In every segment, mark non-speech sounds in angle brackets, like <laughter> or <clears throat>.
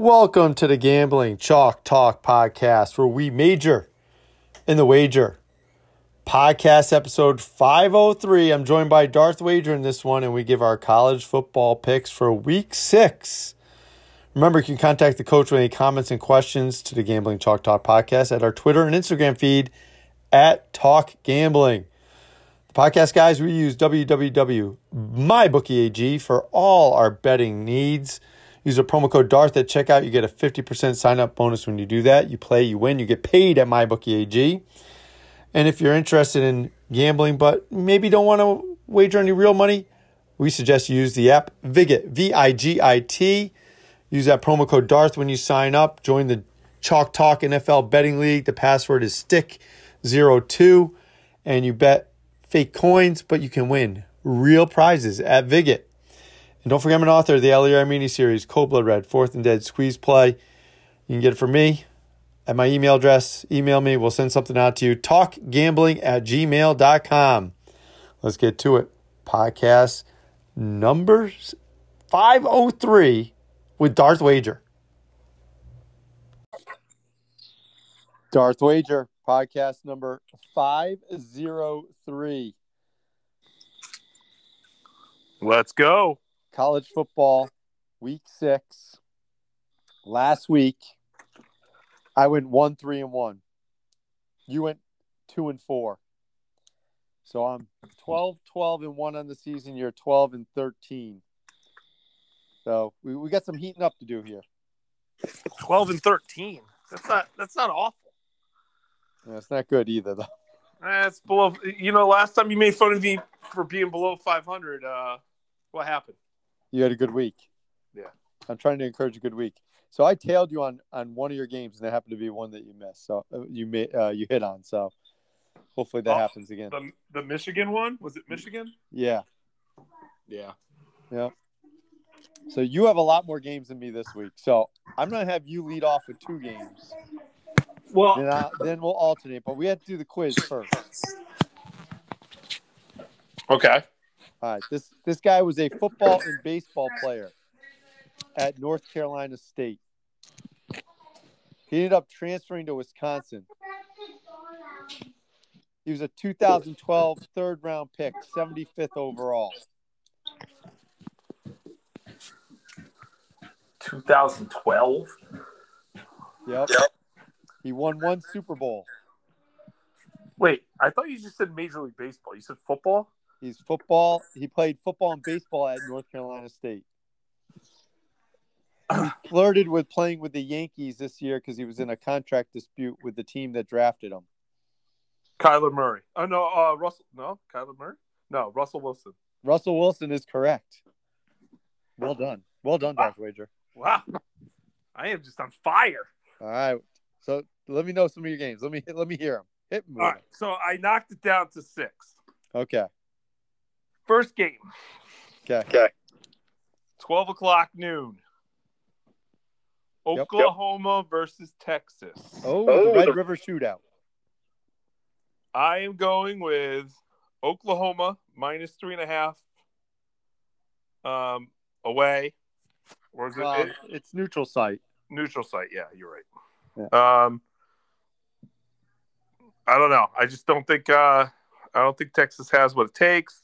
Welcome to the Gambling Chalk Talk podcast, where we major in the wager. Podcast episode 503. I'm joined by Darth Wager in this one, and we give our college football picks for week six. Remember, you can contact the coach with any comments and questions to the Gambling Chalk Talk podcast at our Twitter and Instagram feed at Talk Gambling. The podcast guys, we use www.mybookie.ag for all our betting needs. Use a promo code DARTH at checkout. You get a 50% sign up bonus when you do that. You play, you win, you get paid at MyBookieAG. And if you're interested in gambling but maybe don't want to wager any real money, we suggest you use the app Vigit, V I G I T. Use that promo code DARTH when you sign up. Join the Chalk Talk NFL Betting League. The password is STICK02. And you bet fake coins, but you can win real prizes at Vigit. And don't forget, I'm an author of the Ali Armeni series, Cold Blood Red, Fourth and Dead Squeeze Play. You can get it from me at my email address. Email me, we'll send something out to you. Talkgambling at gmail.com. Let's get to it. Podcast number 503 with Darth Wager. Darth Wager, podcast number 503. Let's go. College football week six last week i went one three and one you went two and four so i'm 12 12 and one on the season you're 12 and 13 so we, we got some heating up to do here 12 and 13. That's not that's not awful. yeah, it's not good either though That's below you know, last time you made fun of me for being below 500, uh what happened? You had a good week Yeah. i'm trying to encourage a good week so i tailed you on on one of your games and it happened to be one that you missed so uh, you made uh, you hit on so hopefully that Oh, happens again The the Michigan one? Was it Michigan? yeah Yeah. Yeah. So you have a lot more games than me this week. So I'm gonna have you lead off with two games. Well, Then I, then we'll alternate. But we have to do the quiz first. okay. All right. This this guy was a football and baseball player at North Carolina State. He ended up transferring to Wisconsin. He was a 2012 third round pick, 75th overall. 2012. Yep. He won one Super Bowl. Wait, I thought you just said Major League Baseball. You said football? He's football. He played football and baseball at North Carolina State. He <clears throat> flirted with playing with the Yankees this year because he was in a contract dispute with the team that drafted him. Kyler Murray. Oh no, uh Russell no, Kyler Murray? No, Russell Wilson. Russell Wilson is correct. Well done. Well done, Darth Wager. Wow. I am just on fire. All right. So let me know some of your games. Let me let me hear them. Hit me. All right. So I knocked it down to six. Okay. First game, Okay. Okay. 12 o'clock noon. Yep. Oklahoma versus Texas. Oh, Oh, the Red the- River Shootout. I am going with Oklahoma minus three and a half um, away. Or is it, Um, it- it's neutral site. neutral site? Yeah, you're right. Um, I don't know. I just don't think uh, I don't think Texas has what it takes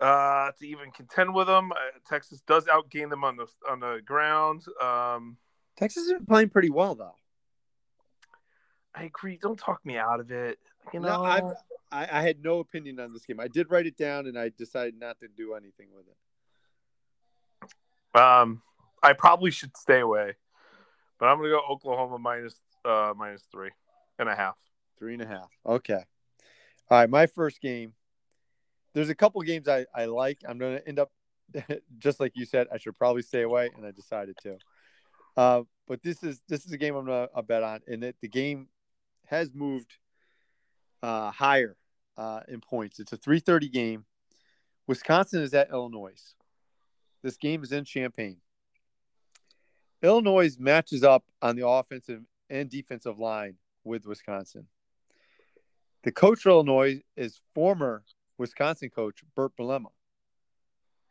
uh, to even contend with them. Uh, Texas does outgain them on the on the ground. Um, Texas is playing pretty well though. I agree. Don't talk me out of it. You No, know, I'm- I, I had no opinion on this game. I did write it down and I decided not to do anything with it. Um, I probably should stay away, but I'm gonna go Oklahoma minus uh minus three and a half. Three and a half. Okay. All right. My first game. There's a couple games I, I like. I'm going to end up, <laughs> just like you said, I should probably stay away, and I decided to. Uh, but this is this is a game I'm going to bet on, and it, the game has moved uh, higher uh, in points. It's a 3:30 game. Wisconsin is at Illinois. This game is in Champaign. Illinois matches up on the offensive and defensive line with Wisconsin. The coach for Illinois is former Wisconsin coach Burt Bielema.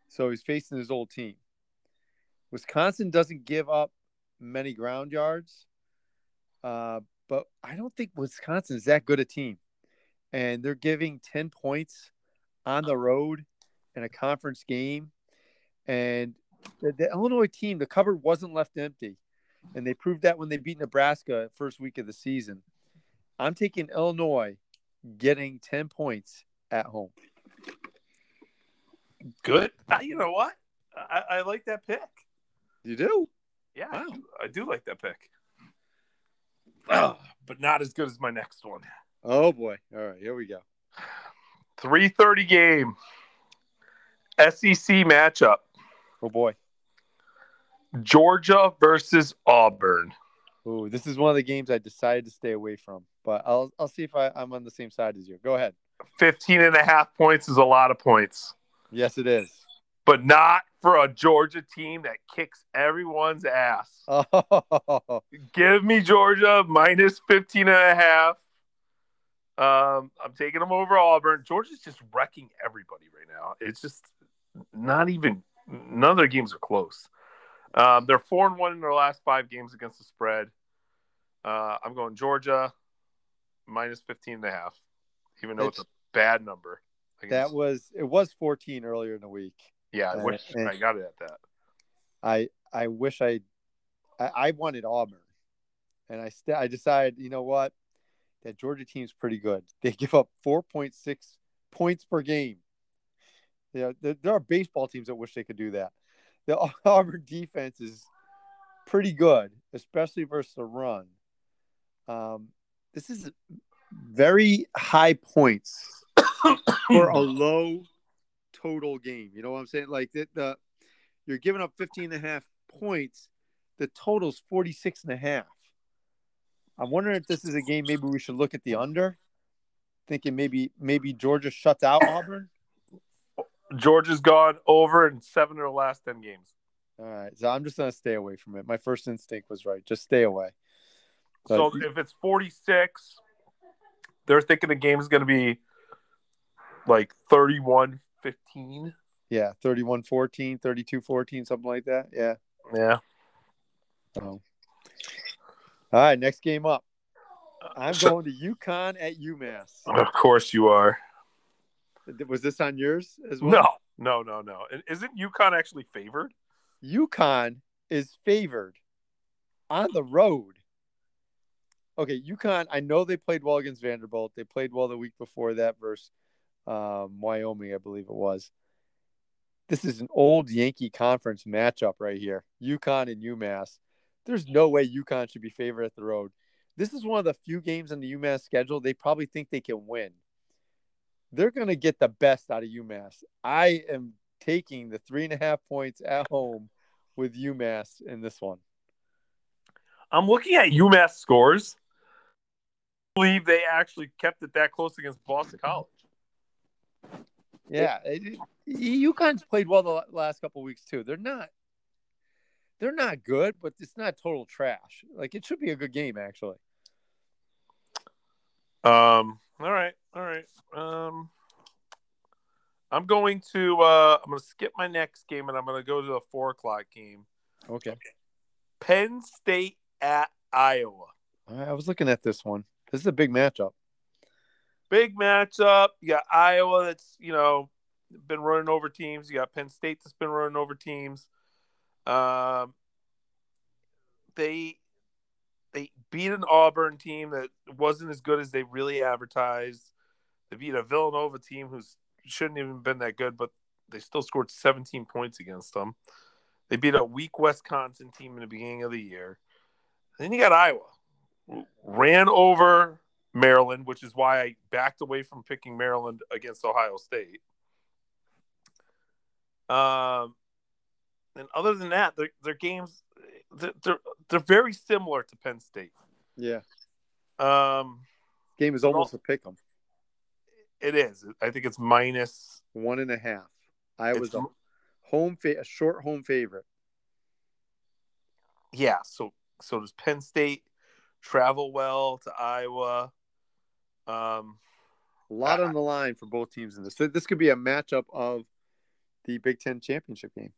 So he's facing his old team. Wisconsin doesn't give up many ground yards, uh, but I don't think Wisconsin is that good a team. And they're giving 10 points on the road in a conference game. And the, the Illinois team, the cupboard wasn't left empty. And they proved that when they beat Nebraska first week of the season. I'm taking Illinois getting 10 points at home. Good. Uh, you know what? I, I like that pick. You do? Yeah, I do- I do like that pick. Ah, but not as good as my next one. Oh boy. All right, here we go. 330 game. SEC matchup. Oh boy. Georgia versus Auburn. Ooh, this is one of the games I decided to stay away from, but I'll I'll see if I, I'm on the same side as you. Go ahead. 15 and a half points is a lot of points, Yes, it is. but not for a Georgia team that kicks everyone's ass. <laughs> Oh, Give me Georgia minus 15 and a half. Um, I'm taking them over Auburn. Georgia's just wrecking everybody right now. It's just not even none of their games are close. Um, they're four and one in their last five games against the spread. Uh, I'm going Georgia minus 15 and a half, even though it's, It's- a bad number. That was it was 14 earlier in the week. yeah, I wish and- I got it at that. I I wish I I, I wanted Auburn, and I st- I decided you know what that Georgia team's pretty good. They give up 4.6 points per game. Yeah, there, there are baseball teams that wish they could do that. The <laughs> Auburn defense is pretty good, especially versus the run. Um, this is very high points <coughs> for a low total game. You know what I'm saying? Like the, the you're giving up 15 and a half points. The total's 46 and a half. I'm wondering if this is a game maybe we should look at the under. Thinking maybe maybe Georgia shuts out Auburn. Georgia's gone over in seven of the last ten games. All right, so I'm just gonna stay away from it. My first instinct was right. Just stay away. But so if it's 46, they're thinking the game's going to be like 31 15. yeah, 31-14, 32-14, something like that. Yeah. Yeah. So. All right, next game up. I'm going to UConn at UMass. Of course you are. Was this on yours as well? No, no, no, no. And Isn't UConn actually favored? UConn is favored on the road. Okay, UConn, I know they played well against Vanderbilt. They played well the week before that versus um, Wyoming, I believe it was. This is an old Yankee conference matchup right here. UConn and UMass. There's no way UConn should be favored at the road. This is one of the few games on the UMass schedule they probably think they can win. They're going to get the best out of UMass. I am taking the three and a half points at home with UMass in this one. I'm looking at UMass scores. I believe they actually kept it that close against Boston College. Yeah, it, it- UConn's played well the last couple weeks too. They're not, they're not good, but it's not total trash. Like it should be a good game actually. Um. All right. All right. Um. I'm going to. Uh, I'm going to skip my next game, and I'm going to go to the four o'clock game. Okay, Penn State at Iowa. I was looking at this one. This is a big matchup. Big matchup. You got Iowa that's you know been running over teams. You got Penn State that's been running over teams. Um. They they beat an Auburn team that wasn't as good as they really advertised. They beat a Villanova team who shouldn't even been that good, but they still scored 17 points against them. They beat a weak Wisconsin team in the beginning of the year. Then you got Iowa, ran over Maryland, which is why I backed away from picking Maryland against Ohio State. Um, and other than that, their their games they're they're, they're very similar to Penn State. Yeah, Um, game is almost a pick 'em. it is. I think it's. One and a half. I was a home fa- a short home favorite. yeah. So so does Penn State travel well to Iowa? Um, A lot on the line for both teams in this. This could be a matchup of the Big Ten championship game.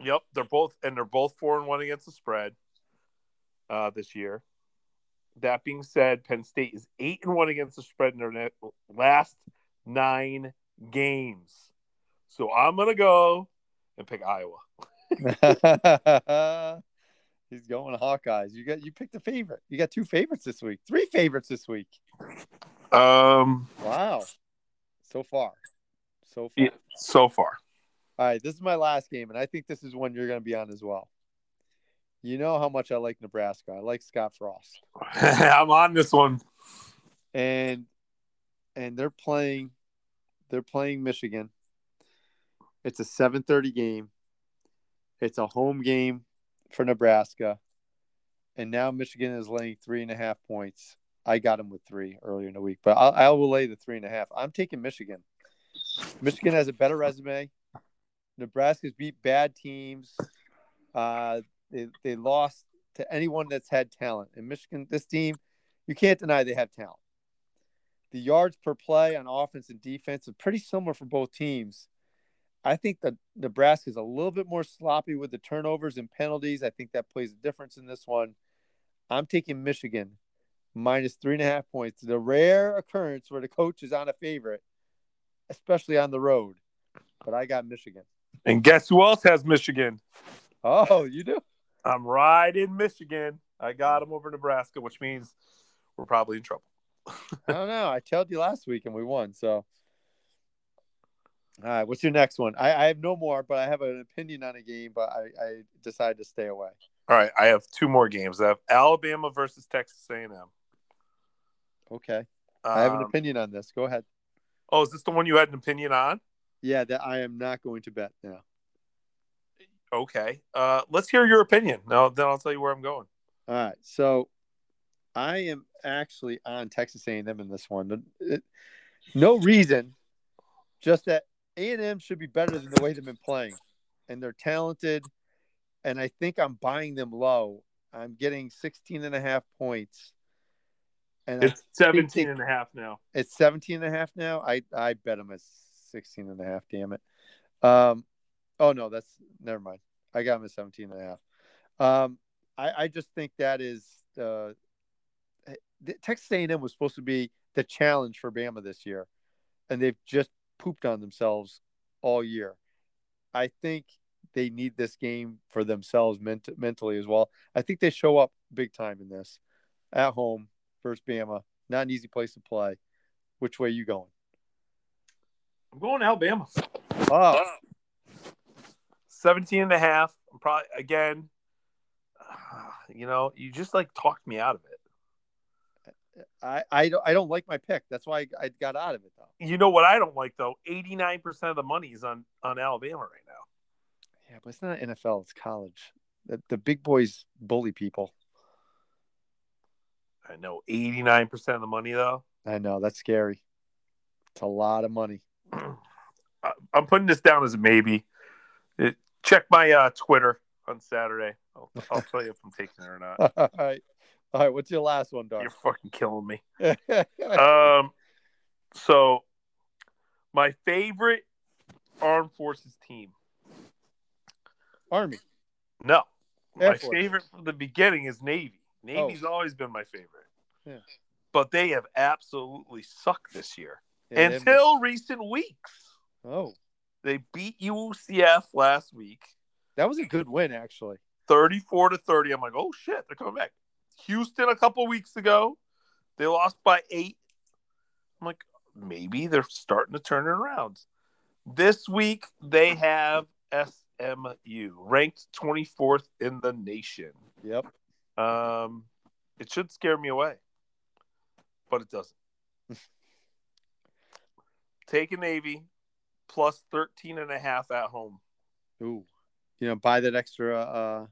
Yep, they're both and they're both four and one against the spread. uh, this year. That being said, Penn State is eight and one against the spread in their net, last nine games. So I'm gonna go and pick Iowa. <laughs> <laughs> He's going Hawkeyes. You got you picked a favorite. You got two favorites this week. Three favorites this week. Um, Wow. So far. So far. yeah, so far. All right, this is my last game, and I think this is one you're going to be on as well. You know how much I like Nebraska. I like Scott Frost, <laughs> I'm on this one. and and they're playing, they're playing Michigan. It's a 7:30 game. It's a home game for Nebraska, and now Michigan is laying three and a half points. I got them with three earlier in the week, but I'll, I will lay the three and a half. I'm taking Michigan. Michigan has a better resume. Nebraska's beat bad teams. Uh, they they lost to anyone that's had talent. And Michigan, this team, you can't deny they have talent. The yards per play on offense and defense are pretty similar for both teams. I think that Nebraska is a little bit more sloppy with the turnovers and penalties. I think that plays a difference in this one. I'm taking Michigan minus three and a half points. The rare occurrence where the coach is on a favorite, especially on the road. But I got Michigan. And guess who else has Michigan? Oh, you do? I'm right in Michigan. I got them over Nebraska, which means we're probably in trouble. <laughs> I don't know. I told you last week and we won. So, all right. What's your next one? I, I have no more, but I have an opinion on a game, but I, I decided to stay away. All right, I have two more games. I have Alabama versus Texas A&M. Okay. I have an Um, opinion on this. Go ahead. Oh, is this the one you had an opinion on? Yeah, that I am not going to bet now. Okay. Uh, let's hear your opinion. Now, then I'll tell you where I'm going. All right. So I am actually on Texas A&M in this one. It- no reason, just that A&M should be better than the way they've been playing. And they're talented. And I think I'm buying them low. I'm getting 16 and a half points. And It's I 17 think- and a half now. it's 17 and a half now. I, I bet them at 16 and a half. Damn it. Um, oh no, that's never mind. I got them at 17 and a half. Um, I, I just think that is uh, the Texas A&M was supposed to be the challenge for Bama this year, and they've just pooped on themselves all year. I think they need this game for themselves ment- mentally as well. I think they show up big time in this at home versus Bama. Not an easy place to play. Which way you going? I'm going to Alabama. Oh, 17 and a half. I'm probably, again, <sighs> you know, you just like talked me out of it. I, I don't I don't like my pick. That's why I, I got out of it though. You know what I don't like, though? 89% of the money is on, on Alabama right now. Yeah, but it's not NFL. It's college. The, the big boys bully people. I know 89% of the money, though. I know that's scary. It's a lot of money. <clears throat> I'm putting this down as a maybe. Check my uh, Twitter on Saturday. I'll, I'll tell you if I'm taking it or not. <laughs> All right, all right. What's your last one, You're fucking killing me. <laughs> Um, so my favorite armed forces team. Army. No, Air my Force. favorite from the beginning is Navy. Navy's always been my favorite. Yeah. But they have absolutely sucked this year Yeah, until recent weeks. oh, They beat UCF last week, that was a good win actually. 34 to 30. I'm like, oh shit, they're coming back. Houston a couple weeks ago, they lost by eight. I'm like, maybe they're starting to turn it around. This week they have SMU ranked 24th in the nation. Yep. Um, it should scare me away, but it doesn't. <laughs> Take a Navy plus 13 and a half at home. Ooh, you know, buy that extra uh,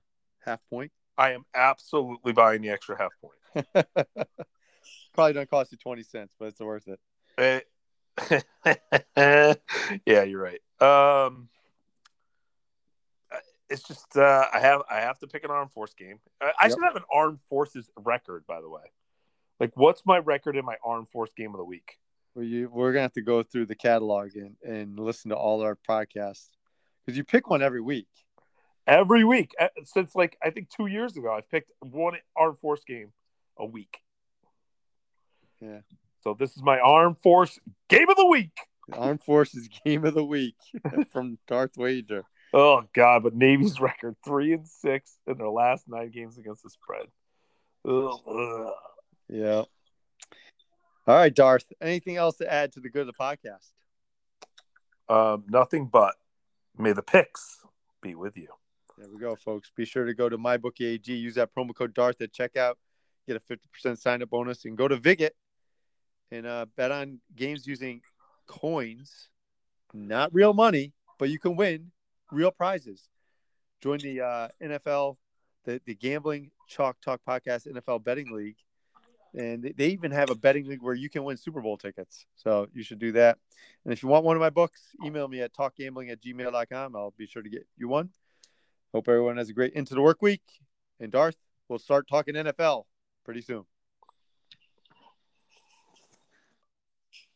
half point. I am absolutely buying the extra half point. <laughs> Probably don't cost you twenty cents, but it's worth it. <laughs> Yeah, you're right. Um, it's just uh, I have I have to pick an armed force game. I, I Yep. should have an armed forces record, by the way. Like, what's my record in my armed force game of the week? Well, you, we're gonna have to go through the catalog and, and listen to all our podcasts because you pick one every week. Every week uh, since like I think two years ago. I've picked one Armed Force game a week. Yeah. So this is my Armed Force game of the week. Armed Forces Game of the Week <laughs> from Darth Wager. Oh God! But Navy's <laughs> record three and six in their last nine games against the spread. Ugh, ugh. Yeah. All right, Darth. Anything else to add to the good of the podcast? Um, nothing but may the picks be with you. There we go, folks. Be sure to go to MyBookieAG. Use that promo code Darth at checkout. Get a 50% sign up bonus. And go to Vigit and uh, bet on games using coins, not real money, but you can win real prizes. Join the uh, NFL, the, the Gambling Chalk Talk Podcast NFL Betting League. And they- they even have a betting league where you can win Super Bowl tickets. So you should do that. And if you want one of my books, email me at talkgambling at gmail.com. I'll be sure to get you one. Hope everyone has a great into the work week. And Darth, we'll start talking NFL pretty soon.